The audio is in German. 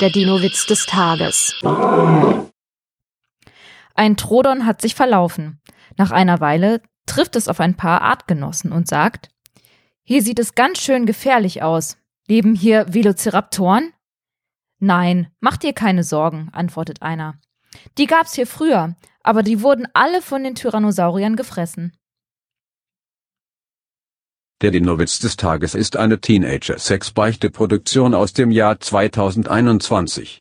Der Dino-Witz des Tages. Ein Trodon hat sich verlaufen. Nach einer Weile trifft es auf ein paar Artgenossen und sagt, hier sieht es ganz schön gefährlich aus. Leben hier Velociraptoren? Nein, mach dir keine Sorgen, antwortet einer. Die gab's hier früher, aber die wurden alle von den Tyrannosauriern gefressen. Der Dinowitz des Tages ist eine Teenager-Sex-Beichte-Produktion aus dem Jahr 2021.